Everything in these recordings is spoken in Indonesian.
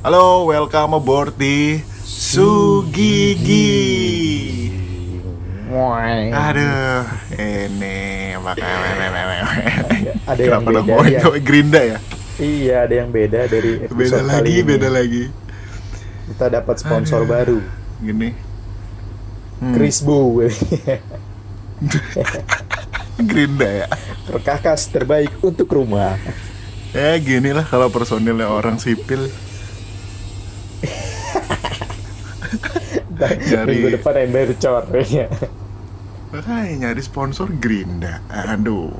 Halo, welcome aboard di Sugigi. Aduh, ini bakal Ada yang dong beda ngomongin ya. Gerinda ya? Iya, ada yang beda dari episode Beda kali lagi, ini. beda lagi. Kita dapat sponsor Aduh. baru, Gini. Hmm, Chris Bu. Gerinda ya. Perkakas terbaik untuk rumah. Ya gini lah kalau personilnya orang sipil. Nyari- Minggu depan yang bercor. ya. Makanya nyari sponsor Gerinda. Aduh.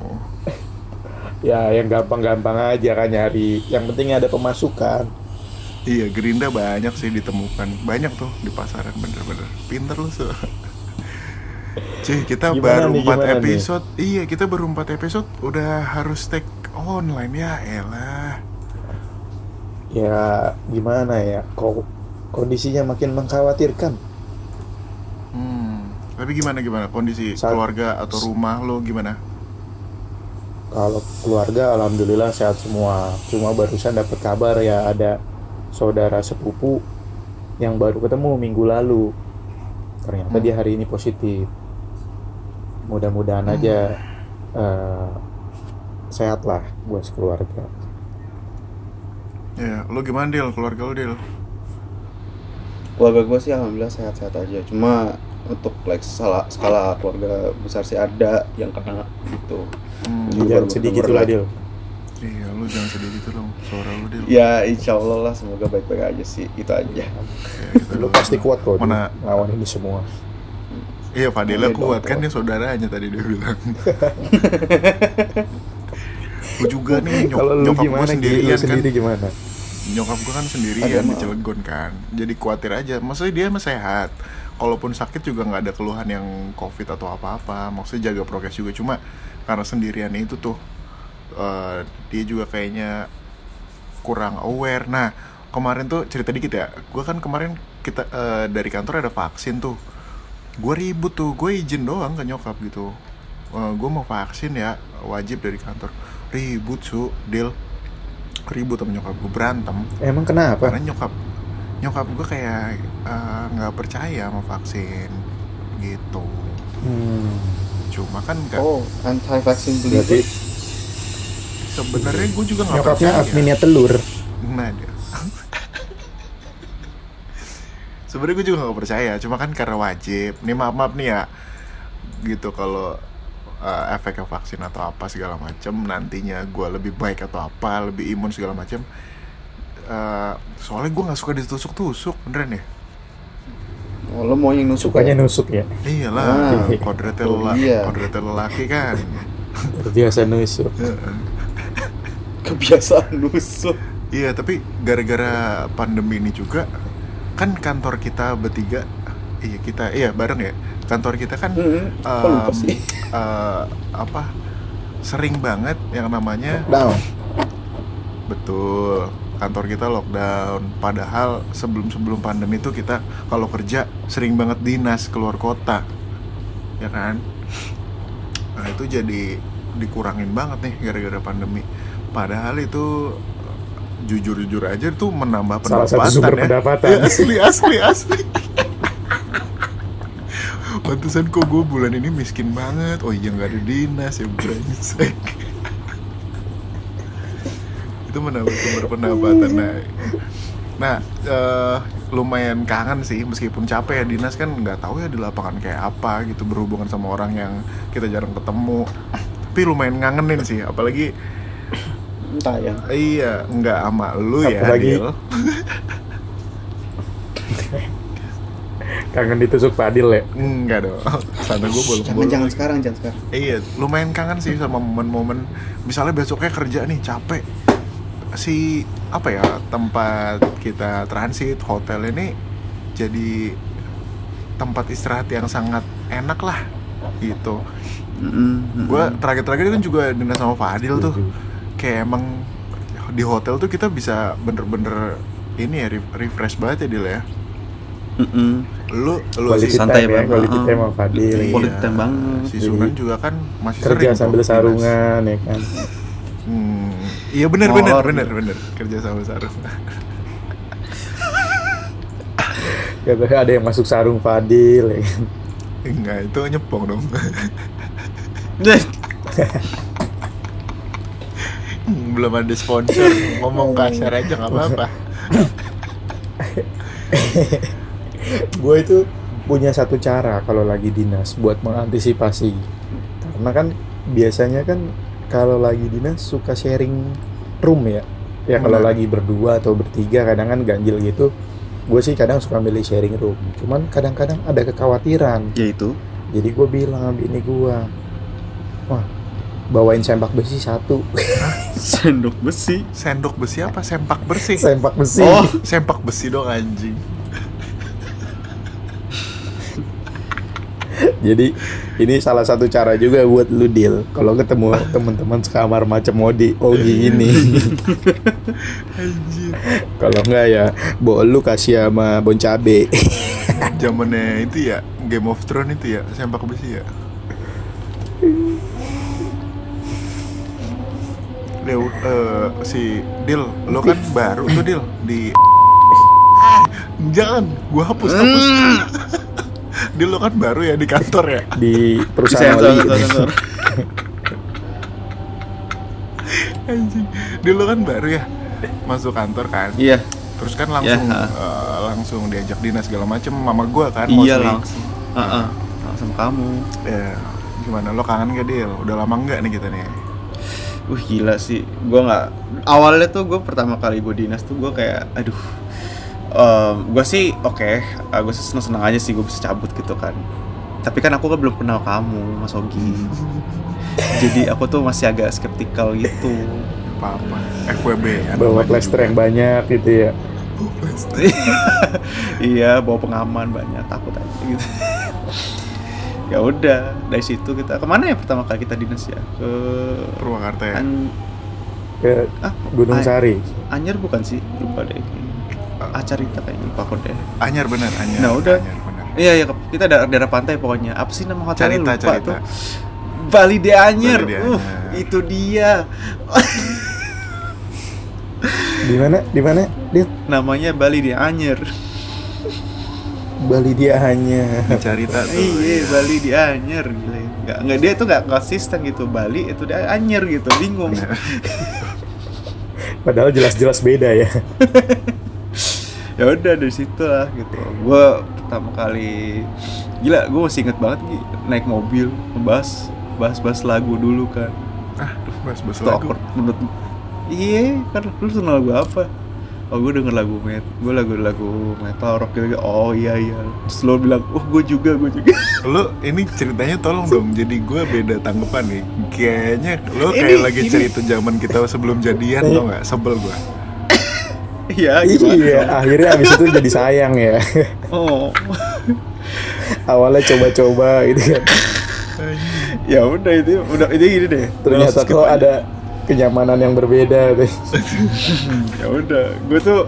ya, yang gampang-gampang aja kan nyari. Yang penting ada pemasukan. Iya, Gerinda banyak sih ditemukan. Banyak tuh di pasaran bener-bener. Pinter lu so. Cuy, kita Gimana baru nih, 4 gimana nih? episode. Iya, kita baru 4 episode udah harus take online ya elah. Ya, gimana ya? Kok kondisinya makin mengkhawatirkan. Tapi gimana gimana kondisi Saat- keluarga atau rumah lo gimana? Kalau keluarga alhamdulillah sehat semua. Cuma barusan dapat kabar ya ada saudara sepupu yang baru ketemu minggu lalu. Ternyata Hmm. dia hari ini positif. Mudah-mudahan Hmm. aja eh, sehat lah buat keluarga. Ya, lo gimana Dil? Keluarga lo Dil? keluarga gue sih alhamdulillah sehat-sehat aja cuma untuk like skala, skala keluarga besar sih ada yang kena gitu Hmm. Jangan baru sedih gitu lah. Dil. Iya, lo jangan sedih gitu dong. Suara lo Dil. ya insya Allah lah semoga baik-baik aja sih itu aja Ya, gitu Lu pasti kuat kok Mana- lawan ini semua. Iya, Fadila Iya dong, kuat kan dia saudaranya tadi dia bilang. gue juga nih nyok Kalau lu nyokap gue? Lu sendirian kan. sendiri gimana? Nyokap gue kan sendirian di. Cilegon kan. Jadi khawatir aja. Maksudnya dia mah sehat. Kalaupun sakit juga nggak ada keluhan yang covid atau apa-apa. Maksudnya jaga prokes juga. Cuma karena sendirian itu tuh eh, dia juga kayaknya kurang aware. Nah kemarin tuh cerita dikit ya. Gue kan kemarin kita eh, dari kantor ada vaksin tuh. Gue ribut tuh. Gue izin doang ke nyokap gitu. gue mau vaksin ya wajib dari kantor ribut su deal ribut sama nyokap gue berantem Emang kenapa? karena nyokap nyokap gue kayak eh, nggak percaya sama vaksin gitu. Hmm, cuma kan nggak oh anti vaksin berarti sebenarnya gue juga nggak nyokapnya percaya. adminnya telur. nah dia. Sebenarnya gue juga nggak percaya cuma kan karena wajib. Nih maaf maaf nih ya. Gitu kalau eh, efeknya vaksin atau apa segala macem nantinya gue lebih baik atau apa lebih imun segala macem Eh, soalnya gue nggak suka ditusuk-tusuk beneran ya oh, lo mau yang nusuk Sukanya ya? nusuk ya. iyalah Ah. kodratnya Oh, lelaki iya. kodratnya lelaki kan Terbiasa nusuk. kebiasaan nusuk Iya, tapi gara-gara pandemi ini juga kan kantor kita bertiga, iya kita, iya bareng ya. Kantor kita kan Hmm, lupa em, sih eh, apa sering banget yang namanya Down. betul kantor kita lockdown. Padahal sebelum sebelum pandemi itu kita kalau kerja sering banget dinas keluar kota, ya kan? Nah itu jadi dikurangin banget nih gara-gara pandemi. Padahal itu jujur-jujur aja tuh menambah Salah pendapatan satu sumber ya. pendapatan. Ya, asli asli asli. Pantesan kok gue bulan ini miskin banget. Oh iya nggak ada dinas ya brengsek. Itu menambah sumber pendapatan nah. Nah, eh, lumayan kangen sih meskipun capek ya dinas kan nggak tahu ya di lapangan kayak apa gitu berhubungan sama orang yang kita jarang ketemu. Tapi lumayan ngangenin sih, apalagi entah ya iya nggak sama lu ya, Apalagi- Dil. Kangen ditusuk Fadil ya. Enggak dong. Sana gue bolong jangan jangan sekarang jangan sekarang Iya, lumayan kangen sih sama momen-momen misalnya besoknya kerja nih capek. Si apa ya tempat kita transit hotel ini jadi tempat istirahat yang sangat enak lah gitu. Mm-mm, Gue terakhir-terakhir kan juga dinas sama Fadil tuh. Kayak emang di hotel tuh kita bisa bener-bener ini ya re- refresh banget ya Dil ya. Mm-mm. Lu lu Quality sih santai time ya, banget. quality time sama Fadil. Iya, Quality time banget. Si Sunan juga kan masih Kerja sering sambil sarungan ya kan. Hmm, iya benar benar benar benar kerja sama sarung. Katanya ada yang masuk sarung Fadil. ya kan. Enggak, itu nyepong dong. Belum ada sponsor, ngomong kasar aja nggak apa-apa. gue itu punya satu cara kalau lagi dinas buat mengantisipasi karena kan biasanya kan kalau lagi dinas suka sharing room ya ya kalau Benar. lagi berdua atau bertiga kadang kan ganjil gitu gue sih kadang suka milih sharing room cuman kadang-kadang ada kekhawatiran Yaitu jadi gue bilang sama bini gue wah bawain sempak besi satu sendok besi. Sendok besi apa? Sempak bersih. sempak besi Oh, Sempak besi dong anjing. jadi ini salah satu cara juga buat lu deal kalau ketemu teman-teman sekamar macam Modi oh gini Anjir. Kalau enggak ya, bawa lu kasih sama bon cabe. Zamannya itu ya Game of Thrones itu ya sempak besi ya. Dew, eh, si Dil, lo kan baru tuh Dil di Ah, jangan, gua hapus hapus. Dil lo kan baru ya di kantor ya. di perusahaan oli. sensor, sensor. Anjing. Kan baru ya masuk kantor kan. Iya, Terus kan langsung Ya, ha. eh, langsung diajak dinas segala macem mama gua kan iya mostly. langsung. Heeh. Langsung kamu. Ya, gimana lo kangen gak Dil? Udah lama nggak nih kita nih? Wih gila sih, gue nggak awalnya tuh gue pertama kali gue dinas tuh gue kayak, aduh, gue sih oke, gue sih seneng seneng aja sih gue bisa cabut gitu kan. Tapi kan aku kan belum kenal kamu, Mas Ogi. Jadi aku tuh masih agak skeptikal gitu. Apa-apa. FWB kan. Bawa plester yang banyak gitu ya. Iya, bawa pengaman banyak, takut aja gitu. ya udah, dari situ kita ke mana ya pertama kali kita dinas ya? Ke Purwakarta ya. An Ke ah, Gunung Sari. Anyer bukan sih? Lupa deh. Acarita kayaknya lupa kok deh. Anyar bener, Anyar. Nah, udah. Anyar bener. Iya iya kita daerah, daerah pantai pokoknya. Apa sih nama hotelnya Carita, lupa Carita. tuh. Bali de Anyer. Bali de Uh, itu dia. Di mana? Di mana? Dia Namanya Bali de Anyer. Bali dia hanya. Di Carita tuh. Iya, Bali de Anyer gila. Enggak enggak dia tuh enggak konsisten gitu. Bali itu dia Anyer gitu. Bingung. Padahal jelas-jelas beda ya. ya udah dari situ lah gitu. Gua pertama kali gila, gue masih inget banget nih naik mobil ngebahas bahas-bahas lagu dulu kan. Ah, bahas-bahas Itu lagu. awkward menurut Iya, kan lu seneng lagu apa? Oh gue denger lagu met, gue lagu-lagu metal rock gitu. Oh iya iya. Terus lo bilang, oh gue juga, gue juga. Lo ini ceritanya tolong dong. Jadi gue beda tanggapan nih. Kayaknya lo kayak Ini- lagi ini- cerita zaman kita sebelum jadian tau nggak? Sebel gue. Iya, gimana? iya, akhirnya abis itu jadi sayang ya. Oh, Awalnya coba-coba gitu kan. ya udah itu, udah itu gini deh. Ternyata kok ada kenyamanan yang berbeda tuh. ya udah gue tuh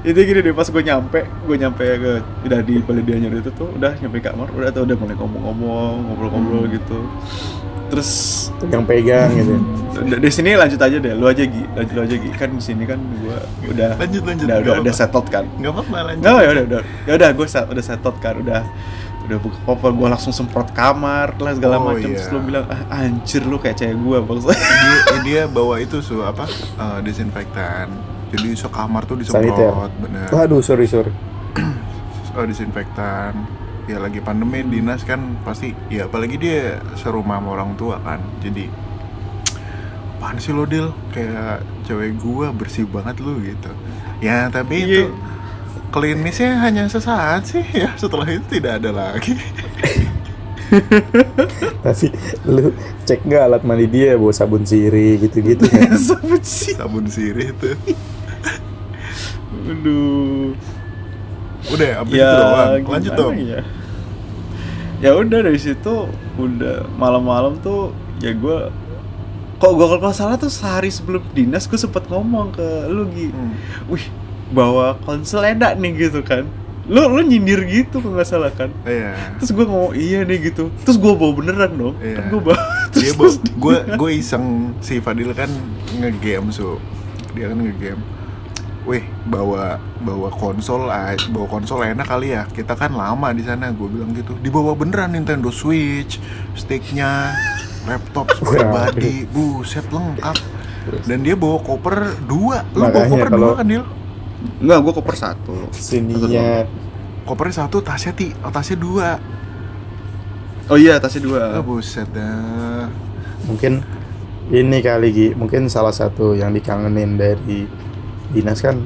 itu gini deh pas gue nyampe gue nyampe ke udah di Paledianya itu tuh udah nyampe kamar udah tuh udah mulai ngomong-ngomong ngobrol-ngobrol gitu terus yang pegang gitu. di sini lanjut aja deh. Lu aja Gi. Lanjut lu aja Gi. Kan di sini kan gue udah Lanjut, lanjut. udah udah, udah settled kan? Nggak apa-apa lanjut. nggak ya udah udah. Ya udah gue udah settled kan. Udah udah buka koper gue langsung semprot kamar lah segala Oh, macam. Iya. terus lu bilang ah, anjir lu kayak cewek gue bangsa dia, dia bawa itu su apa eh, desinfektan jadi sekamar tuh Saniter. disemprot bener. Waduh, sorry sorry. oh, disinfektan ya lagi pandemi dinas kan pasti ya apalagi dia serumah sama orang tua kan. Jadi apaan sih lo Dil? Kayak cewek gua bersih banget lu gitu. Ya tapi Iya. itu klinisnya hanya sesaat sih. Ya setelah itu tidak ada lagi. Tapi lu cek nggak alat mandi dia bawa sabun sirih gitu-gitu kan? Sabut sih sabun sirih itu aduh. Udah abis ya itu doang. Lanjut dong. ya ya udah dari situ udah malam-malam tuh ya gue kok gue kalau salah tuh sehari sebelum dinas gue sempet ngomong ke lu Gi. Hmm. wih bawa konsel enak nih gitu kan. Lu lu nyindir gitu kalau nggak salah kan. Iya. Terus gue ngomong iya nih gitu. Terus gue bawa beneran dong. Iya. kan gue bawa terus, dia terus gue gue iseng. Si Fadil kan ngegame so dia kan ngegame weh bawa bawa konsol aja bawa konsol enak kali ya. Kita kan lama di sana gue bilang gitu. Dibawa beneran Nintendo Switch sticknya laptop pribadi buset lengkap. Dan dia bawa koper dua. Lu bawa koper kalau- dua kan Dil Enggak, gue koper satu. Sininya kopernya satu tasnya ti tasnya dua. Oh iya, tasnya dua. ah buset dah. Mungkin ini kali Gi, mungkin salah satu yang dikangenin dari dinas kan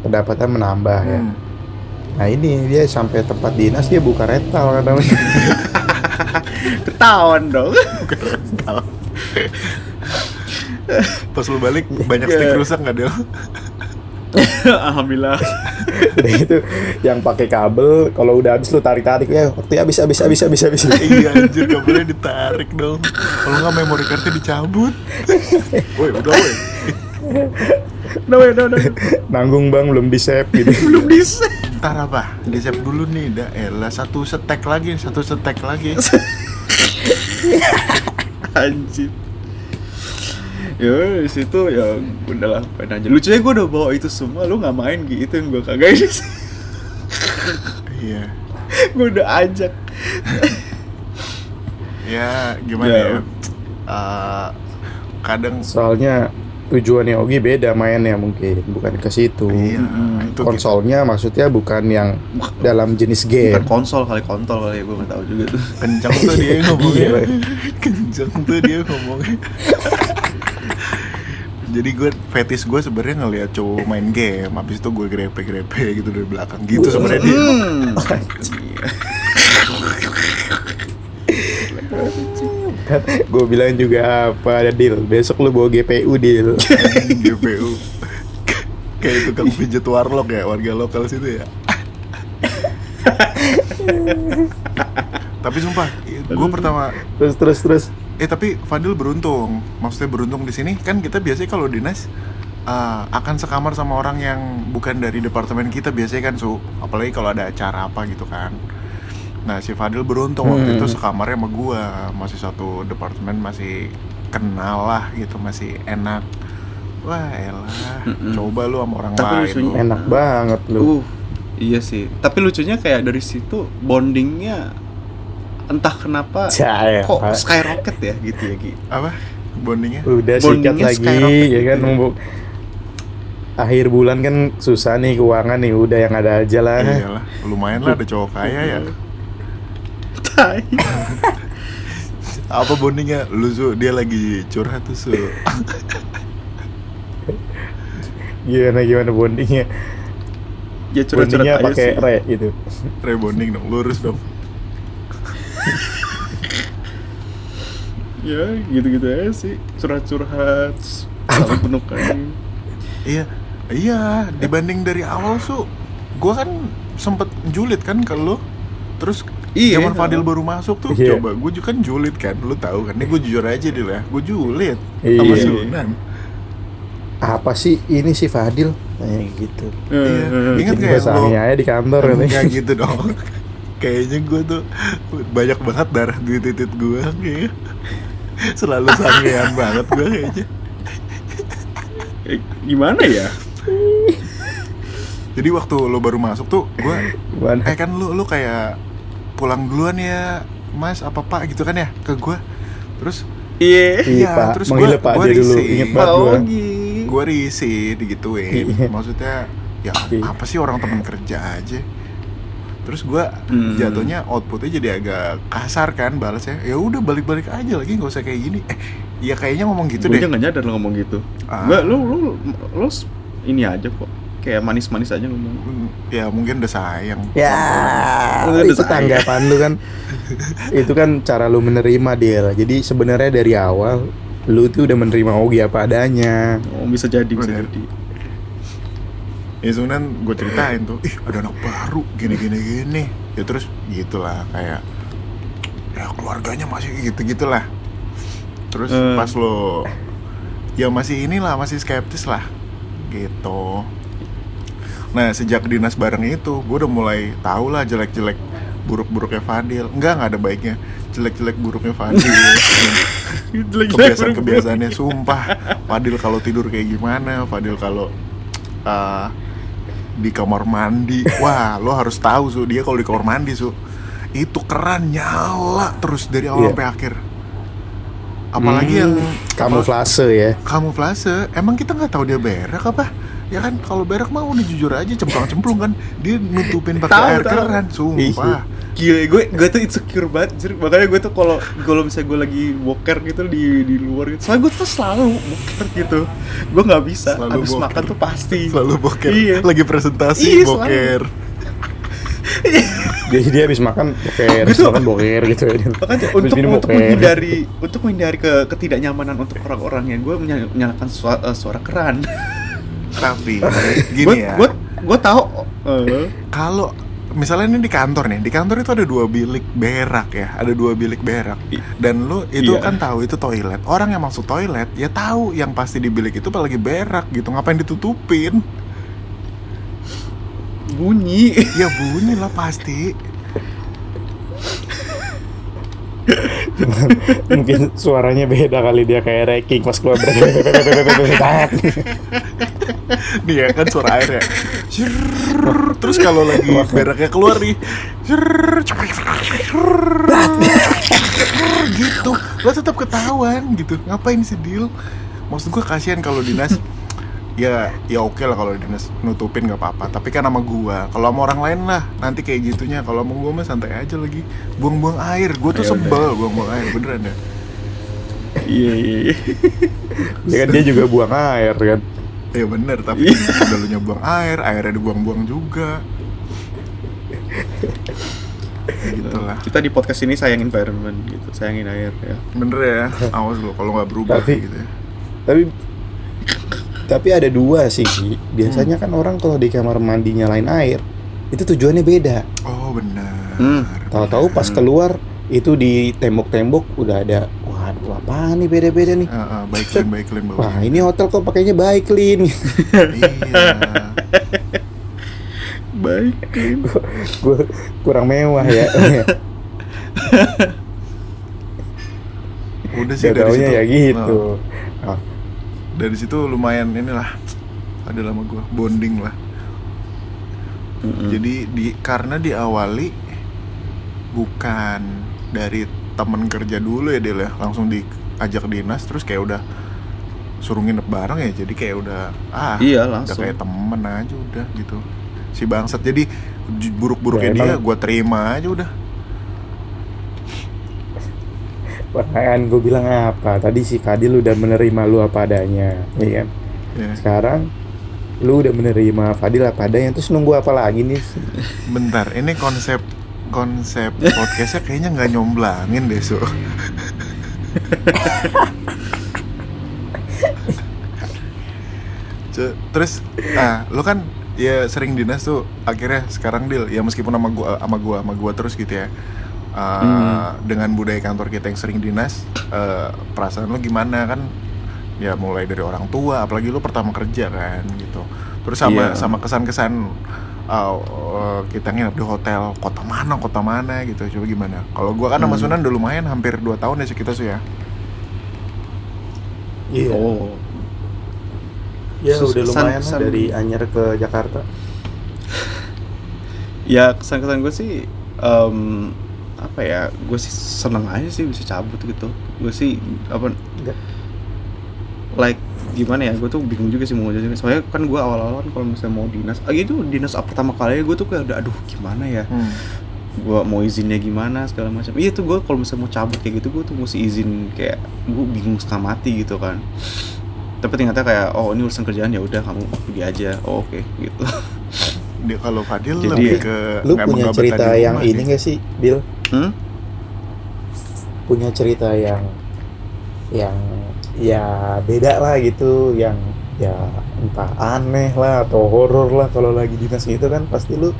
pendapatan menambah ya. Hmm. Nah ini dia sampai tempat dinas dia buka rental kadang. Ketahuan dong. pas lu balik banyak Iya. stick rusak nggak Dil Alhamdulillah. Udah itu yang pakai kabel kalau udah habis lu tarik-tarik ya waktu habis habis habis habis habis. iya anjir kabelnya ditarik dong kalau nggak memory cardnya dicabut woi udah woi No, no, no. Nanggung bang belum di save gitu. Belum bisa. ntar apa di save dulu nih dah elah satu setek lagi satu setek lagi Anjir. Ya, di situ ya udahlah main aja. Lucunya gue udah bawa itu semua, lu nggak main gitu yang gue kagak ini sih. iya gue udah ajak. ya gimana Ya. ya, Eh, kadang Soalnya tujuannya Ogi beda mainnya mungkin bukan ke situ. iya Mm-mm. itu Konsolnya maksudnya bukan yang dalam jenis game. Bukan konsol kali kontol kali gue nggak tahu juga tuh. kencang tuh dia ngomongnya Iya. kencang tuh dia ngomongnya jadi gue fetis gue sebenarnya ngeliat cowok main game habis itu gue grepe grepe gitu dari belakang gitu sebenarnya dia Hmm. gue bilang juga apa ada deal. Besok lu bawa GPU deal. GPU kayak tukang pijat warlock ya warga lokal situ ya tapi sumpah gue pertama terus terus terus. eh tapi Fadil beruntung maksudnya beruntung di sini kan kita biasanya kalau dinas uh, akan sekamar sama orang yang bukan dari departemen kita biasanya kan su apalagi kalau ada acara apa gitu kan nah si Fadil beruntung waktu Hmm. itu sekamarnya sama gua masih satu departemen masih kenal lah gitu masih enak wah elah Mm-mm. coba lu sama orang Tapi lain lucunya- lu. Enak banget lu. Uh, iya sih. Tapi lucunya kayak dari situ bondingnya entah kenapa Caya, kok Pak. skyrocket ya gitu ya Ki. apa bondingnya udah sikat Bondingnya lagi skyrocket ya kan gitu. mumpung akhir bulan kan susah nih keuangan nih udah yang ada aja lah iyalah lumayan lah ada cowok kaya ya Tai. apa bondingnya lu su dia lagi curhat tuh su gimana gimana bondingnya Ya curhat-curhat bondingnya pakai sih. re gitu rebonding dong lurus dong Ya gitu-gitu aja sih. Curhat-curhat. Saling penukan. Iya, iya. Dibanding dari awal su, gua kan sempet julid kan ke lu. Terus Iya. zaman Fadil baru masuk tuh, Iya. coba gue juga kan julid kan, lu tahu kan? Ini gue jujur aja deh lah, gue julid Iya. sama Sunan. apa sih ini si Fadil kayak gitu Iya. Ingat Bikin kayak lo? aja di kantor. Enggak gitu dong. Kayaknya gue tuh banyak banget darah di titik gue kayak selalu sangean banget gue kayaknya. Eh, gimana ya? Jadi waktu lo baru masuk tuh, gue eh kan lu lu kayak pulang duluan ya mas apa pak gitu kan ya ke gua terus Iya. Iya, Iya, Pak. terus gua- gua aja dulu. risih. Gua. Gua risih digituin Iya. maksudnya ya apa sih orang temen kerja aja terus gua Hmm. jatuhnya outputnya jadi agak kasar kan balasnya ya udah balik-balik aja lagi nggak usah kayak gini eh ya kayaknya ngomong gitu Gue deh nggak nyadar lo ngomong gitu. Ah. Enggak, lu lu lu ini aja kok. Kayak manis-manis aja ngomong. Ya mungkin udah sayang Ya, Udah itu sayang. tanggapan lu kan. itu kan cara lu menerima dia. Jadi sebenarnya dari awal lu tuh udah menerima Ogi apa adanya. Oh, bisa jadi, bisa Bener. jadi. ya Sunan gue ceritain tuh ih ada anak baru gini gini gini ya terus gitulah kayak ya keluarganya masih gitu gitulah terus Eh. pas lo ya masih inilah masih skeptis lah gitu nah sejak dinas bareng itu gue udah mulai tahu lah jelek jelek buruk buruknya Fadil. Enggak nggak ada baiknya. Jelek jelek buruknya Fadil. Kebiasaan kebiasaannya sumpah. Fadil kalau tidur kayak gimana? Fadil kalau uh, di kamar mandi. Wah lo harus tahu su. Dia kalau di kamar mandi su itu keran nyala terus dari awal Iya. sampai akhir. Apalagi yang kamuflase ya. Kamuflase. Emang kita nggak tahu dia berak apa ya kan kalau berak mah udah jujur aja cemplung cemplung kan dia nutupin pakai air keran sumpah Gila, gue gue tuh insecure banget, Jir. makanya gue tuh kalau kalau misalnya gue lagi boker gitu di di luar gitu, soalnya gue tuh selalu boker gitu, gue nggak bisa, Selalu habis boker. makan tuh pasti. selalu boker Iya. lagi presentasi Iya, boker jadi dia habis makan boker habis Gitu. makan boker gitu ya Makanya untuk untuk boker. menghindari untuk menghindari ke ketidaknyamanan untuk orang-orang yang gue menyal- menyalakan suara, eh, suara keran. tapi gini ya. gue gue tahu eh, kalau misalnya ini di kantor nih di kantor itu ada dua bilik berak ya ada dua bilik berak. Dan lu itu Iya. kan tahu itu toilet. Orang yang masuk toilet ya tahu yang pasti di bilik itu lagi berak gitu ngapain ditutupin? Bunyi. ya bunyi lah pasti mungkin suaranya beda kali dia kayak ranking pas keluar nih ya kan suara air ya. Terus kalau lagi beraknya keluar nih gitu. Lo tetap ketahuan gitu. Ngapain sih deal maksud gue kasihan kalau dinas ya ya oke lah kalau dinas nutupin nggak apa-apa. Tapi kan sama gua. Kalau sama orang lain lah. Nanti kayak gitunya. Kalau sama gua mah santai aja lagi. Buang-buang air. Gua tuh Ya udah. sebel buang-buang air. Beneran ya? Iya iya. iya. ya kan dia juga buang air kan? Ya bener tapi lu buang air airnya dibuang-buang juga. Gitu lah Kita di podcast ini sayang environment gitu, sayangin air ya. bener ya? Awas lo kalau nggak berubah Tapi- gitu ya. tapi tapi ada dua sih Ki. biasanya kan orang kalau di kamar mandi nyalain air itu tujuannya beda. Oh bener Hmm. tahu-tahu pas keluar itu di tembok-tembok udah ada waduh apa nih beda-beda nih? Ah, ah, baik clean baik clean wah ini hotel kok pakainya baik clean iya. Baik. gue kurang mewah ya. Udah sih Gak dari situ. ya gitu. Nah, Ah, dari situ lumayan inilah ada lama gua bonding lah. Mm-mm. jadi di karena diawali bukan dari temen kerja dulu ya Del ya. Langsung diajak dinas terus kayak udah suruh nginep bareng ya. Jadi kayak udah ah Iya udah langsung. kayak temen aja udah gitu. Si bangsat jadi buruk-buruknya Ya, dia gua terima aja udah Pertanyaan gue bilang apa? Tadi si Kadil udah menerima lu apa adanya, ya kan? ya Sekarang lu udah menerima Fadil apa adanya, terus nunggu apa lagi nih? bentar ini konsep konsep podcastnya kayaknya nggak nyomblangin deh so Ce- terus ah lo kan ya sering dinas tuh akhirnya sekarang deal ya meskipun sama gua sama gua sama gua terus gitu ya Ah, dengan budaya kantor kita yang sering dinas eh, perasaan lo gimana kan ya mulai dari orang tua apalagi lo pertama kerja kan gitu terus sama Iya. sama kesan-kesan uh, uh, kita nginep di hotel kota mana kota mana gitu coba gimana kalau gua kan sama Hmm. Sunan udah lumayan hampir 2 tahun ya kita tuh ya Iya. Oh. Ya Sus- udah lumayan lah kesan- dari Anyer ke Jakarta. Ya kesan-kesan gue sih em, apa ya? Gue sih seneng aja sih bisa cabut gitu. Gue sih apa? Enggak. Like gimana ya? Gue tuh bingung juga sih mau jelasin. Soalnya kan gue awal-awal kan kalau misalnya mau dinas, ah itu dinas pertama kali gue tuh kayak udah aduh gimana ya? Hmm. gue mau izinnya gimana segala macam iya tuh gue kalau misalnya mau cabut kayak gitu gue tuh mesti izin kayak gue bingung setengah mati gitu kan tapi ternyata kayak oh ini urusan kerjaan ya udah kamu pergi aja oh, oke gitu dia kalau Fadil Jadi lebih ya, ke Lu nggak- punya cerita yang ini gak sih, Bill? Hmm? Punya cerita yang yang ya beda lah gitu, yang ya entah aneh lah atau horor lah kalau lagi dinas gitu kan pasti lu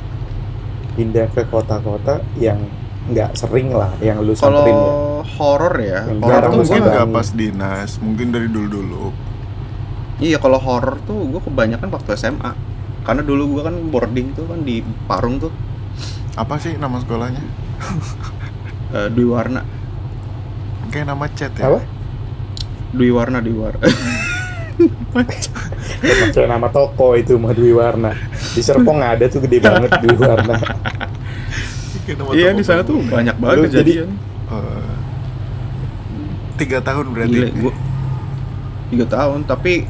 pindah ke kota-kota yang nggak sering lah yang lu kalau samperin ya. horor ya horor tuh mungkin nggak pas dinas mungkin dari dulu dulu iya kalau horor tuh gue kebanyakan waktu SMA karena dulu gue kan boarding tuh kan di Parung tuh. Apa sih nama sekolahnya eh, Dwi Warna kayak nama chat ya Apa? Dwi Warna Dwi Warna Kayak nama toko itu Madwi Warna. Di Serpong ada tuh gede banget dulu warna. Iya di sana tuh banyak banget Lu jadi- kejadian. Eh, tiga tahun berarti Gila, gua tiga tahun tapi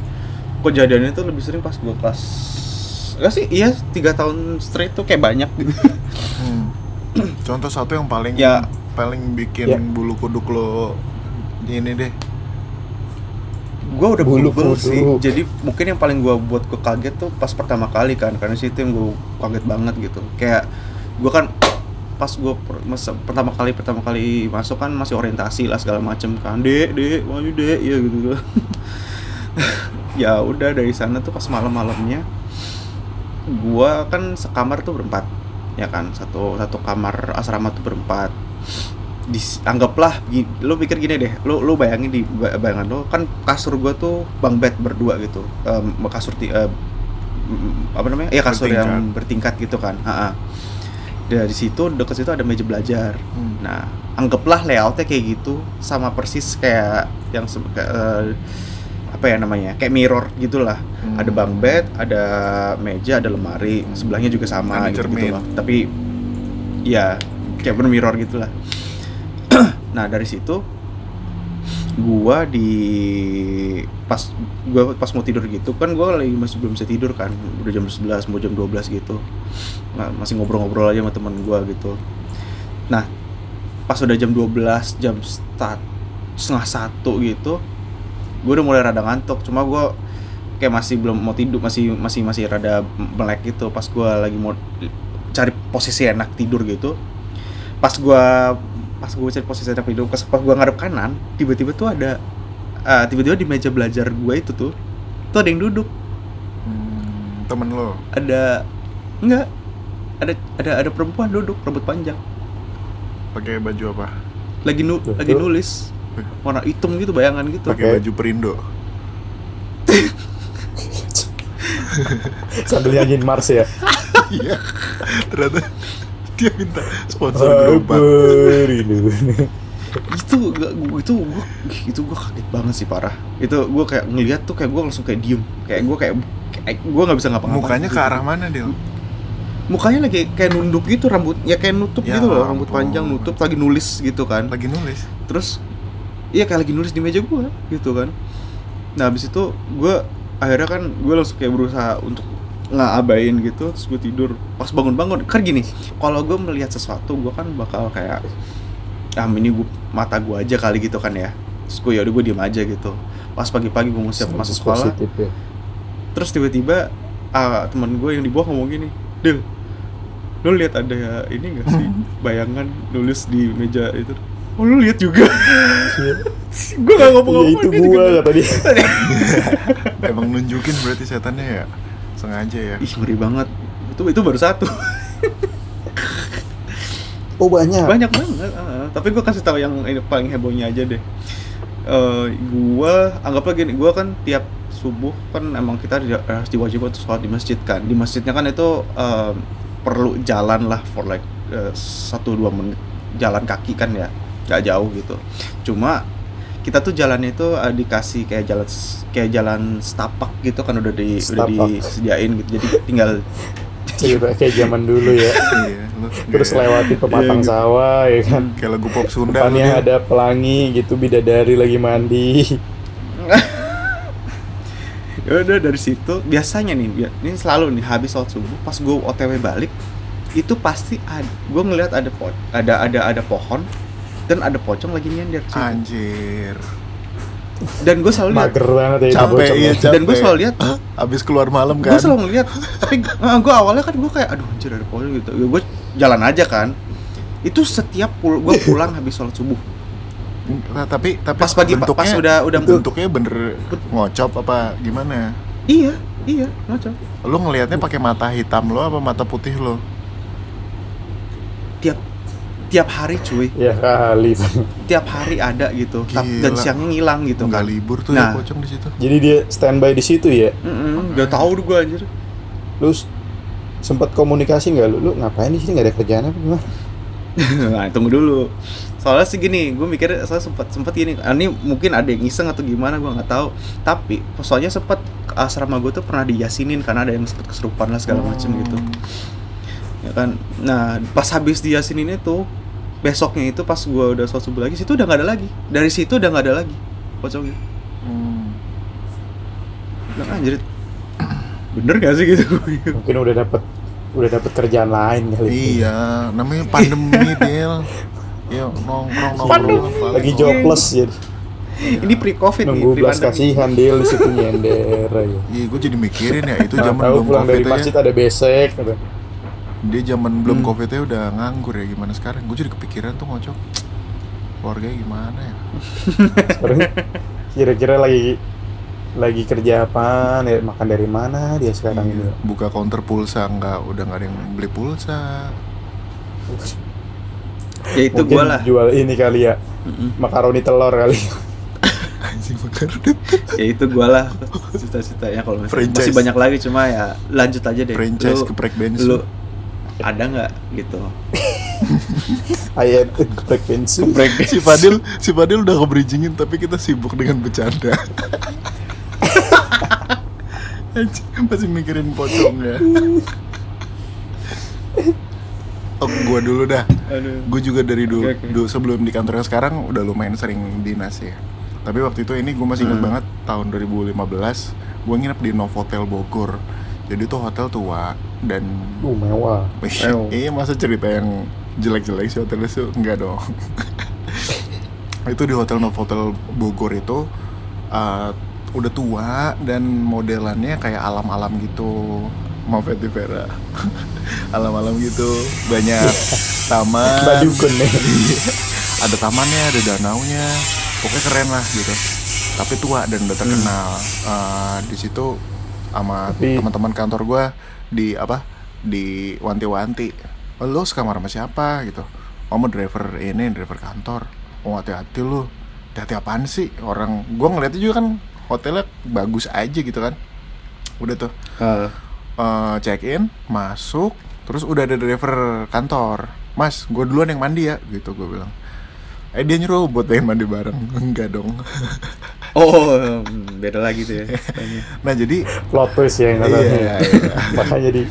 kejadiannya tuh lebih sering pas gua kelas Enggak sih, iya tiga tahun straight tuh kayak banyak gitu. Contoh satu yang paling Ya. paling bikin Ya. bulu kuduk lo ini deh Gua udah Bulu bulu kuduk. sih, jadi mungkin yang paling gua buat gua kaget tuh pas pertama kali kan, karena situ yang gua kaget banget gitu. Kayak gua kan pas gua per- masa- pertama kali pertama kali masuk kan masih orientasi lah segala macem kan, dek dek maju dek ya gitu. ya udah dari sana tuh pas malam-malamnya gua kan sekamar tuh berempat ya kan satu satu kamar asrama tuh berempat Dis, anggaplah gi- lu pikir gini deh lu lu bayangin di ba- bayangan lu kan kasur gua tuh bang bed berdua gitu Em, kasur ti, mm, apa namanya ya kasur yang bertingkat gitu kan Ha-ha. dari situ dekat situ ada meja belajar Hmm. Nah, anggaplah layoutnya kayak gitu, sama persis kayak yang kayak, eh, apa ya namanya, kayak mirror gitulah. Hmm. Ada bunk bed, ada meja, ada lemari, sebelahnya juga sama gitu, cermin. loh. Tapi, ya kayak bener mirror gitulah. nah dari situ, gua di pas gua pas mau tidur gitu kan gua lagi masih belum bisa tidur kan udah jam 11 mau jam 12 gitu Nah, masih ngobrol-ngobrol aja sama temen gua gitu nah pas udah jam 12 jam start setengah satu gitu gue udah mulai rada ngantuk cuma gue kayak masih belum mau tidur masih masih masih rada melek gitu. Pas gue lagi mau cari posisi enak tidur gitu pas gue pas gue cari posisi enak tidur pas, pas gue ngadep kanan tiba-tiba tuh ada ah, tiba-tiba di meja belajar gue itu tuh tuh ada yang duduk. Hmm, temen lo? Ada enggak ada ada ada perempuan duduk rambut panjang. Pakai baju apa? Lagi nu Betul. lagi nulis warna hitam gitu bayangan gitu. Pakai baju perindo. Sambil nyanyiin Mars ya. iya. Ternyata dia minta sponsor gerobak. itu gak gua itu gua itu gua kaget banget sih parah. Itu gua kayak ngeliat tuh kayak gua langsung kayak diem. Kayak gua kayak, kayak gua nggak bisa ngapa-ngapain mukanya ke gitu. arah mana dia mukanya lagi kayak nunduk gitu rambut ya kayak nutup Ya gitu loh rambut ampun. panjang nutup lagi nulis gitu kan. Lagi nulis. Terus iya kayak lagi nulis di meja gua gitu kan. Nah habis itu gua akhirnya kan gua langsung kayak berusaha untuk ngabain gitu terus gue tidur. Pas bangun-bangun kan gini kalau gue melihat sesuatu gue kan bakal kayak ah ini gue mata gue aja kali gitu kan ya. Terus gue yaudah gue diem aja gitu. Pas pagi-pagi gue mau siap masuk sekolah. Positif ya. terus tiba-tiba ah, teman gue yang di bawah ngomong gini Dil lo lihat ada ini gak sih? Bayangan nulis di meja itu oh lu lihat juga. Gue gak Iya ngomong-ngomong itu dia juga gua kata dia. emang nunjukin berarti setannya ya? Sengaja ya? Ih ngeri banget. Itu itu baru satu. Oh banyak. banyak banget ah. tapi gue kasih tahu yang ini paling hebohnya aja deh. Eh gua anggaplah gini gua kan tiap subuh kan emang kita di- harus diwajibkan untuk sholat di masjid kan. Di masjidnya kan itu eh, perlu jalan lah for like eh, satu dua menit jalan kaki kan ya nggak jauh gitu cuma kita tuh jalannya itu eh, dikasih kayak jalan kayak jalan setapak gitu kan udah di udah Setapak. disediain gitu jadi tinggal Cerita kayak zaman dulu ya. iya Terus lewati pematang Iya, sawah ya kan. kayak lagu pop Sunda Depannya ada pelangi gitu bidadari lagi mandi. ya udah dari situ biasanya nih ini selalu nih habis sholat subuh pas gue otw balik itu pasti ada gue ngeliat ada po ada ada ada pohon dan ada pocong lagi nyender situ. anjir. Dan gue selalu lihat. Mager banget ya capek iya capek dan gue selalu lihat. Abis keluar malam gue kan? selalu ngeliat. Tapi gue awalnya kan gue kayak aduh anjir ada pohon gitu. Gue jalan aja kan. Itu setiap pul gue pulang habis sholat subuh. Nah, tapi tapi pas pagi pas bentuknya udah udah bentuknya bener ngocop apa gimana? Iya iya macam lu ngelihatnya pakai mata hitam lo apa mata putih lo tiap hari cuy Ya kali. tiap hari ada gitu Tap- dan Gila. siangnya ngilang gitu nggak kan libur tuh Nah. ya pocong di situ Jadi dia standby di situ ya. Mm-mm, Gak tau gue anjir Lu s- sempet komunikasi nggak lu? Lu ngapain di sini nggak ada kerjaan apa gimana? Nah tunggu dulu soalnya sih gini gue mikir saya sempat sempat gini ah, ini mungkin ada yang iseng atau gimana gue nggak tahu tapi soalnya sempat asrama gue tuh pernah diyasinin karena ada yang sempat kesurupan lah segala macem gitu ya kan nah pas habis diyasinin itu besoknya itu pas gue udah sholat subuh lagi situ udah nggak ada lagi dari situ udah nggak ada lagi pocongnya Hmm. bilang anjir bener gak sih gitu Mungkin udah dapet udah dapet kerjaan lain kali. Iya, namanya pandemi Del. Ya nongkrong Pandemi. nongkrong. Lagi jobless jadi ini pre covid nih nunggu pre belas kasihan deal di situ nyender aja. Iya, gue jadi mikirin ya itu Nah, zaman tahu belum pulang dari covid masjid ada besek gitu. Dia zaman belum Hmm. covid udah nganggur ya gimana sekarang? Gue jadi kepikiran tuh ngocok. Keluarganya gimana ya? Sekarang kira-kira lagi lagi kerja apa ya, makan dari mana dia sekarang ini Iya, Buka counter pulsa enggak udah nggak ada yang beli pulsa. ya itu gue lah jual ini kali ya makaroni telur kali Anjing ya itu gue lah cita-citanya kalau masih banyak lagi cuma ya lanjut aja deh franchise Lu- geprek bensin. lu ada nggak gitu ayam geprek bensin si Fadil, si Fadil udah nge-bridgingin tapi kita sibuk dengan bercanda. Masih mikirin pocong ya. Oh, gua dulu dah. aduh Gue juga dari dulu, oke. dulu sebelum di kantor yang sekarang udah lumayan sering dinas ya. Tapi waktu itu ini gue masih ingat Hmm. banget tahun 2015 gue nginep di Novotel Bogor. Jadi itu hotel tua dan uh mewah Ew. iya masa cerita yang jelek-jelek sih hotelnya sih enggak dong. itu di hotel Novotel Bogor itu uh, udah tua dan modelannya kayak alam-alam gitu. Maaf ya Vera. alam-alam gitu. Banyak taman. badukun nih ada tamannya, ada danaunya. Pokoknya keren lah gitu. Tapi tua dan udah terkenal. Uh, di situ sama teman-teman kantor gua di apa? Di wanti-wanti. "Oh, Lo sekamar sama siapa gitu? Oh, mau driver ini, driver kantor. Oh, hati-hati lu. Hati-hati apaan sih? Orang gua ngeliatnya juga kan hotelnya bagus aja gitu kan. Udah tuh Ah, eh, check in, masuk, terus udah ada driver kantor. Mas, gue duluan yang mandi ya, gitu gue bilang. Eh dia nyuruh buat pengen mandi bareng, enggak dong. oh hmm, beda lagi tuh ya Nah jadi, plot twist ya yang iya, iya, iya. makanya di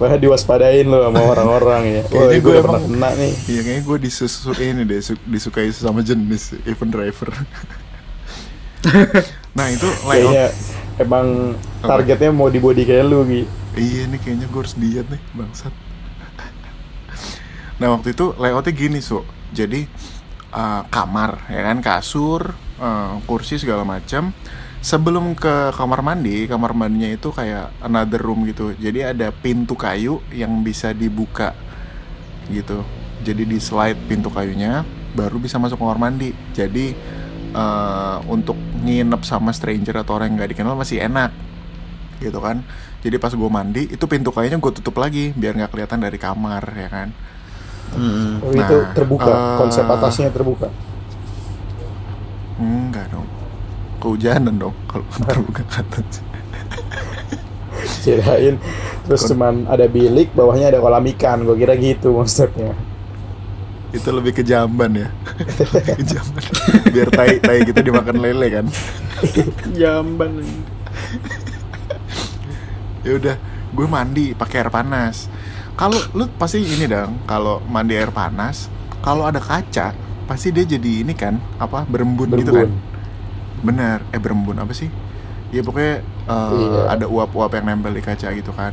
makanya diwaspadain lo sama orang-orang ya Kayaknya oh gue gue pernah emang- kena nih Iya kayaknya gue disusu ini deh, su- disukai sama jenis even driver. nah itu kayaknya layout. emang targetnya mau di body kayak lu Gi Iya nih kayaknya gue harus diet nih bangsat. Nah waktu itu layoutnya gini su, jadi uh, kamar ya kan kasur, uh, kursi segala macam. Sebelum ke kamar mandi, kamar mandinya itu kayak another room gitu. Jadi ada pintu kayu yang bisa dibuka gitu. Jadi di slide pintu kayunya, baru bisa masuk kamar mandi. Jadi uh, untuk nginep sama stranger atau orang yang nggak dikenal masih enak gitu kan jadi pas gue mandi itu pintu kayunya gue tutup lagi biar nggak kelihatan dari kamar ya kan Hmm. Oh, itu Nah, terbuka eh, konsep atasnya terbuka enggak dong. Kehujanan dong kalau terbuka ke atas kirain terus cuman ada bilik bawahnya ada kolam ikan. Gue kira gitu maksudnya. Itu lebih ke jamban ya. Lebih ke jamban. Biar tai tai kita dimakan lele kan. Jamban. Ya udah gue mandi pakai air panas. Kalau lu pasti ini dong kalau mandi air panas kalau ada kaca pasti dia jadi ini kan apa berembun, gitu kan? Berembun. Bener. Eh berembun apa sih? Ya pokoknya uh, Iya. ada uap-uap yang nempel di kaca gitu kan.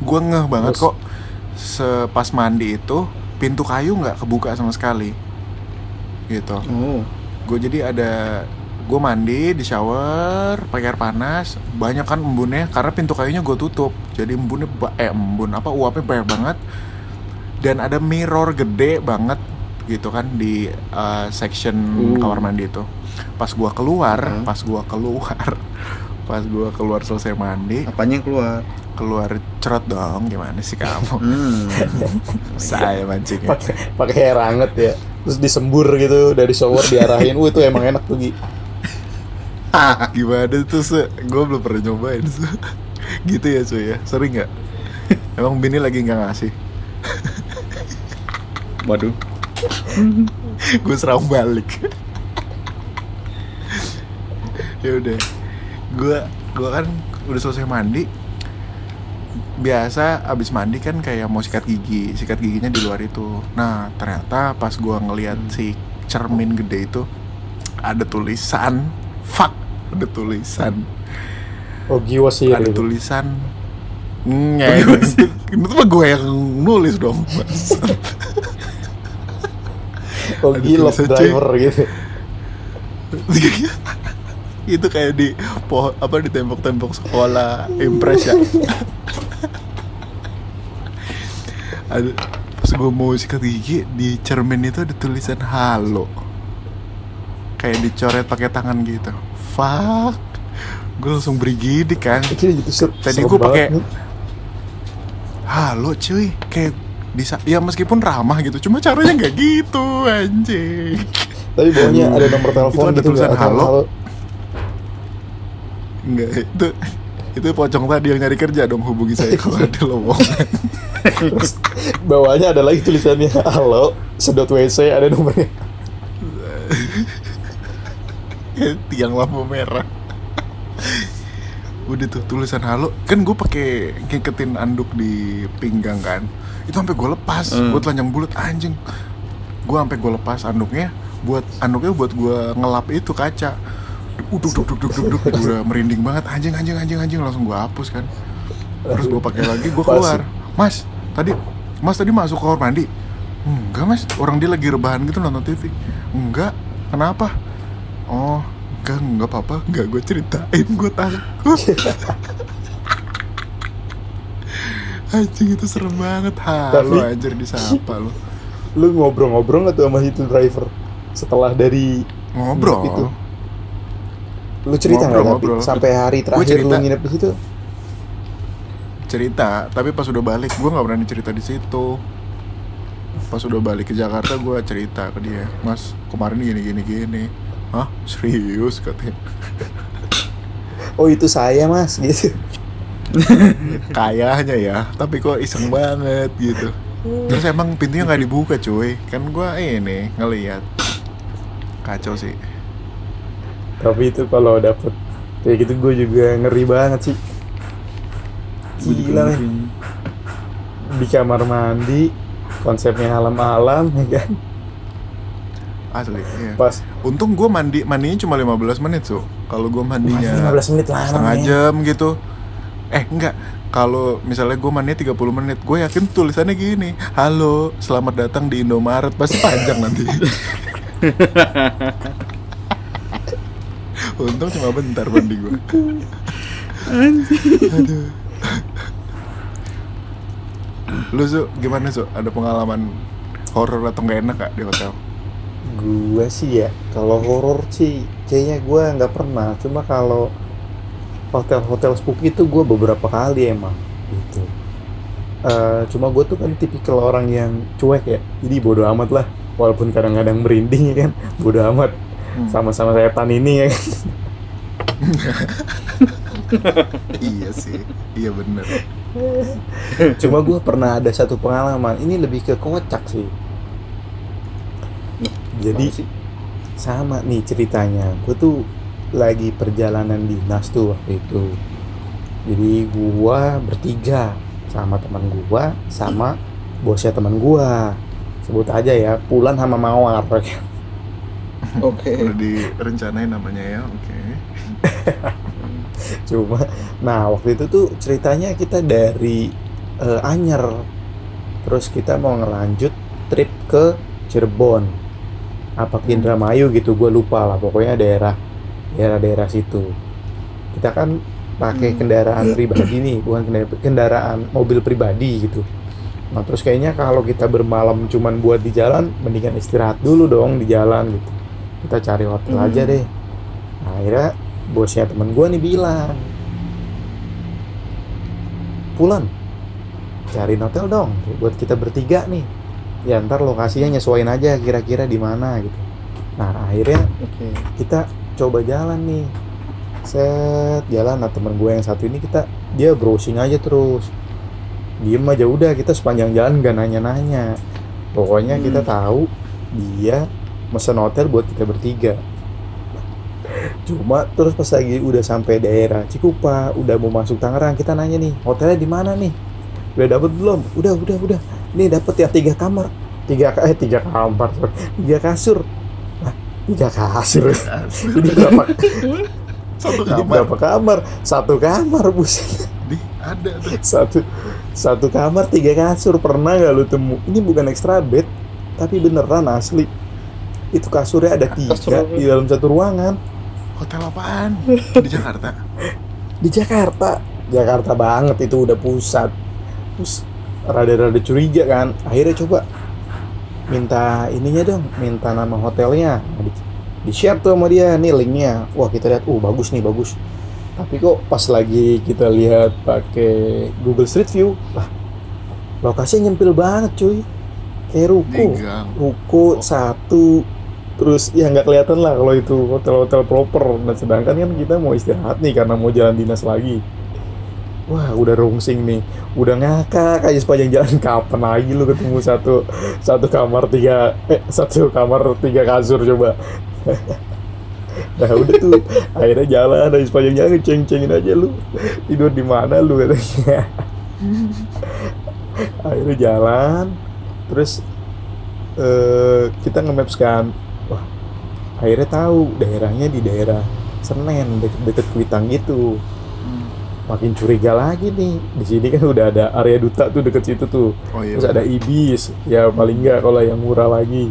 Gue ngeh banget Terus? kok sepas mandi itu pintu kayu nggak kebuka sama sekali. Gitu. Oh. Gue jadi ada gue mandi di shower pakai air panas banyak kan embunnya karena pintu kayunya gue tutup. Jadi embunnya eh embun apa uapnya banyak banget. Dan ada mirror gede banget gitu kan di uh, section Uh. kamar mandi itu. Pas gua keluar Hmm. pas gua keluar pas gua keluar selesai mandi. Apanya yang keluar? Keluar cerot dong gimana sih kamu? Hmm. saya mancingnya pakai pakai air hangat ya. Terus disembur gitu dari shower diarahin. Wah itu emang enak tuh Gi. Gimana tuh se gue belum pernah nyobain se gitu ya cuy ya. Sering nggak? Emang bini lagi nggak ngasih? Waduh gue serang balik. Ya udah. Gue gue kan udah selesai mandi. Biasa abis mandi kan kayak mau sikat gigi. Sikat giginya di luar itu. Nah ternyata pas gue ngeliat si cermin gede itu ada tulisan. Fuck ada tulisan. Oh giwa sih ada tulisan. Nggak, itu mah gue yang nulis dong Oh tulisan, driver gitu. itu kayak di pohon apa di tembok-tembok sekolah impress ya. Ada pas gue mau sikat gigi di cermin itu ada tulisan halo. Kayak dicoret pakai tangan gitu. Fuck. Gue langsung bergidik kan. Itu gitu Tadi gua pakai- halo cuy. Kayak bisa ya meskipun ramah gitu cuma caranya nggak gitu anjing Tapi bawahnya ada nomor telepon ada gitu tulisan nggak? Atau halo. Enggak, itu itu pocong tadi yang nyari kerja dong hubungi saya kalau ada lowongan. Bawahnya ada lagi tulisannya halo sedot WC ada nomornya. Tiang lampu merah. Udah tuh tulisan halo, kan gue pakai ngiketin anduk di pinggang kan. Itu sampai gue lepas, Hmm. gue telanjang bulat anjing. Gue sampai gue lepas anduknya, buat anduknya buat gue ngelap itu kaca. Uduk duk duk duk duk duk, udah merinding banget anjing anjing anjing anjing langsung gue hapus kan. Terus gue pakai lagi, gue keluar. Mas, tadi Mas tadi masuk ke kamar mandi? Enggak mas, orang dia lagi rebahan gitu nonton TV. Enggak, kenapa? Oh, enggak, enggak apa-apa, enggak gue ceritain, gue takut. Anjing itu serem banget, halo anjir disapa lo. Lu ngobrol-ngobrol nggak tuh sama itu driver setelah dari Ngobrol. Itu. lu cerita nggak Ngobrol, ngobrol. sampai hari terakhir lu nginep di situ? cerita tapi pas udah balik gue nggak berani cerita di situ pas udah balik ke Jakarta gue cerita ke dia mas kemarin gini gini gini hah serius katanya Oh itu saya mas gitu. kayaknya ya tapi kok iseng banget gitu terus emang pintunya nggak dibuka cuy kan gue ini ngeliat kacau sih Tapi itu kalau dapet kayak gitu gue juga ngeri banget sih. Gila men. Di kamar mandi konsepnya alam-alam ya kan. asli iya. Pas untung gue mandi mandinya cuma 15 menit so kalau gue mandinya 15 menit lama setengah men. jam gitu eh enggak. Kalau misalnya gue mandi 30 menit gue yakin tulisannya gini. Halo selamat datang di Indomaret. Pasti panjang nanti. Untung cuma bentar mandi gue aduh. Lu su gimana su? Ada pengalaman horor atau nggak enak kak di hotel? Gue sih ya, kalau horor sih kayaknya gue nggak pernah. Cuma kalau hotel-hotel spooky itu gue beberapa kali emang gitu. Eh, cuma gue tuh kan tipikal orang yang cuek ya, jadi bodoh amat lah. Walaupun kadang-kadang merinding ya kan, bodoh amat. Hmm. Sama-sama setan ini ya. kan. iya sih iya bener Cuma gue pernah ada satu pengalaman. Ini lebih ke kocak sih. Jadi sama nih ceritanya gue tuh lagi perjalanan dinas tuh waktu itu. Jadi gua bertiga sama teman gua sama bosnya teman gua. Sebut aja ya Pulan sama Mawar Oke. udah direncanain namanya ya oke. Cuma nah waktu itu tuh ceritanya kita dari eh, Anyer. Terus kita mau ngelanjut trip ke Cirebon. Apa ke Indramayu gitu gue lupa lah pokoknya daerah daerah-daerah situ. Kita kan pakai kendaraan pribadi nih bukan kendara- kendaraan mobil pribadi gitu. Nah terus kayaknya kalau kita bermalam cuman buat di jalan mendingan istirahat dulu dong di jalan gitu. Kita cari hotel Hmm. aja deh. Nah, akhirnya bosnya temen gue nih bilang pulang cari hotel dong buat kita bertiga nih. Ya ntar lokasinya nyesuaiin aja kira-kira di mana gitu. Nah akhirnya Oke. kita coba jalan nih. Set jalan. Nah temen gue yang satu ini kita dia browsing aja terus. Diem aja udah kita sepanjang jalan gak nanya-nanya. Pokoknya Hmm. kita tahu dia mesen hotel buat kita bertiga. Cuma terus pas lagi udah sampai daerah Cikupa udah mau masuk Tangerang kita nanya nih hotelnya di mana nih? Udah dapet belum? Udah udah udah. Nih dapet ya tiga kamar. Tiga eh tiga kamar tiga kasur tiga kasur ini berapa? Satu ini kamar. berapa kamar? Satu kamar buset di ada tuh. Satu satu kamar tiga kasur. Pernah nggak lu temu? Ini bukan extra bed tapi beneran asli. Itu kasurnya ada tiga Kasur di dalam satu ruangan. Hotel apaan? Di Jakarta? Di Jakarta. Jakarta banget itu udah pusat. Terus rada-rada curiga kan. Akhirnya coba minta ininya dong minta nama hotelnya. Nah, di, di share tuh sama dia nih linknya. Wah kita lihat. Uh bagus nih bagus. Tapi kok pas lagi kita lihat pakai Google Street View lah lokasinya nyempil banget cuy. Kayak ruko. Ruko satu. Terus ya nggak kelihatan lah kalau itu hotel-hotel proper. Dan sedangkan kan kita mau istirahat nih karena mau jalan dinas lagi wah udah rungsing nih. Udah ngakak aja sepanjang jalan. Kapan lagi lu ketemu satu satu kamar tiga eh satu kamar tiga kasur coba? Nah udah tuh. Akhirnya jalan dari sepanjang jalan ceng-cengin aja lu. Tidur di mana lu katanya. Akhirnya jalan. Terus eh kita nge-maps kan. Wah akhirnya tahu daerahnya di daerah Senen deket-deket Kuitang gitu. Makin curiga lagi nih. Di sini kan udah ada area duta tuh deket situ tuh. Oh iya terus ada ibis. Ya paling nggak kalau yang murah lagi.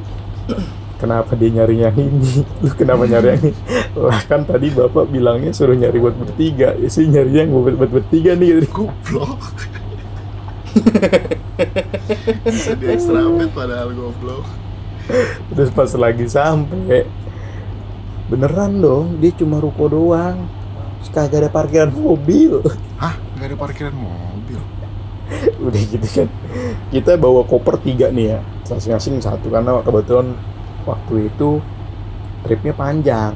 Kenapa dia nyari yang ini? Lu kenapa nyari yang ini? Lah kan tadi bapak bilangnya suruh nyari buat bertiga. Ya sih nyari yang buat, buat bertiga nih. Gitu. goblok. Bisa di extra bed padahal goblok. Terus pas lagi sampai beneran dong dia cuma ruko doang kagak ada parkiran mobil. Hah? Nggak ada parkiran mobil? Udah gitu kan. Kita bawa koper tiga nih ya. Masing-masing satu karena kebetulan waktu itu tripnya panjang.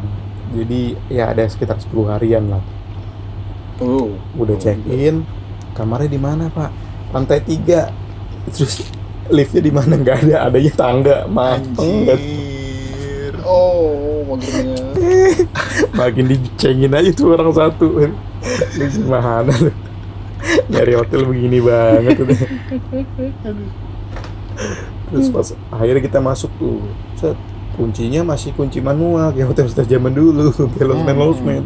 Jadi ya ada sekitar 10 harian lah. Oh. udah check in kamarnya di mana pak? Lantai tiga. Terus liftnya di mana? Nggak ada. Adanya tangga. Mateng Oh, magernya. makin dicengin aja tuh orang satu. Lu gimana lu? Nyari hotel begini banget terus pas akhirnya kita masuk tuh set kuncinya masih kunci manual kayak hotel hotel zaman dulu kayak losmen losmen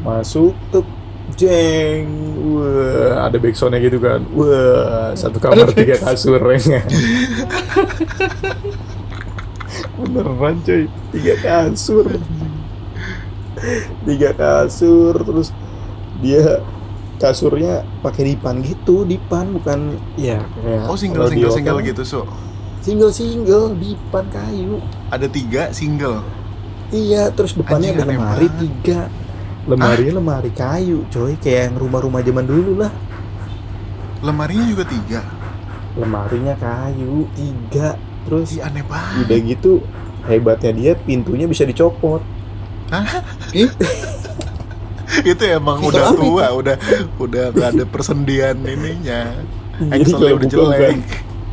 masuk tuh jeng wah ada backsoundnya gitu kan. Wah satu kamar tiga kasur ya beneran coy tiga kasur. Tiga kasur terus dia kasurnya pakai dipan gitu dipan bukan ya kayak oh single single hotel. single gitu so single single dipan kayu. Ada tiga single? Iya terus depannya Anjing, ada lemari banget. tiga. Lemari lemari kayu coy. Kayak yang rumah-rumah zaman dulu lah. Lemarinya juga tiga? Lemarinya kayu tiga terus Ih, aneh banget. udah gitu hebatnya dia pintunya bisa dicopot. Itu emang Itu udah apa tua udah udah gak ada persendian ininya. Jadi kalau udah buka bukan jelek.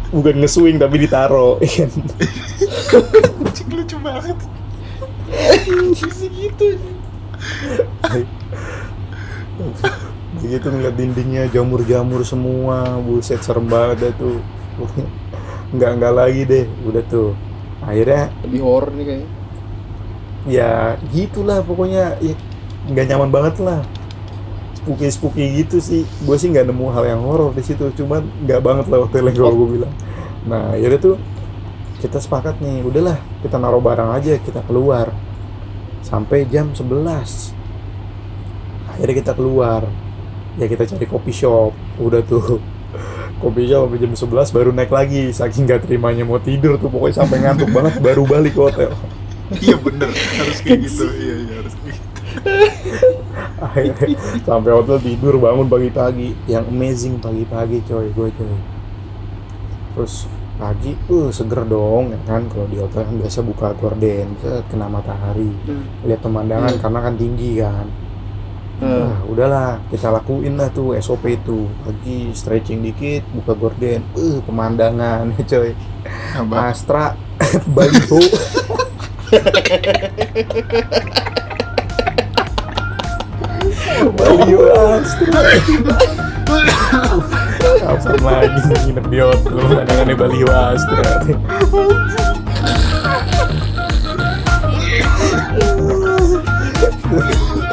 bukan nge-swing tapi ditaro ya kan? Anjing, lucu banget. Bisa gitu. begitu ngeliat dindingnya jamur-jamur semua buset serem banget dah tuh nggak nggak lagi deh udah tuh. Akhirnya Lebih horor nih kayaknya. ya gitulah pokoknya. Ya nggak nyaman banget lah. Spooky spooky gitu sih. Gue sih nggak nemu hal yang horor di situ cuman nggak banget lah hotelnya kalau gue bilang. Nah yaudah tuh kita sepakat nih udahlah kita naruh barang aja kita keluar. Sampai jam 11 akhirnya kita keluar. Ya kita cari kopi shop. Udah tuh kopi shop sampai jam 11 baru naik lagi saking nggak terimanya mau tidur tuh pokoknya sampai ngantuk banget baru balik ke hotel. Iya bener. Harus kayak gitu. Iya iya harus kayak gitu. Akhirnya sampai hotel tidur bangun pagi-pagi. Yang amazing pagi-pagi coy gue coy. Terus pagi uh seger dong ya kan? Kalau di hotel kan biasa buka gorden kena matahari. Lihat pemandangan Hmm. karena kan tinggi kan Hmm. Nah, udahlah kita lakuin lah tuh SOP itu. Pagi stretching dikit buka gorden. Uh pemandangan coy. Apa? Astra Baliho Baliho Astra. Apa lagi nginep di hotel pemandangannya Baliho Astra.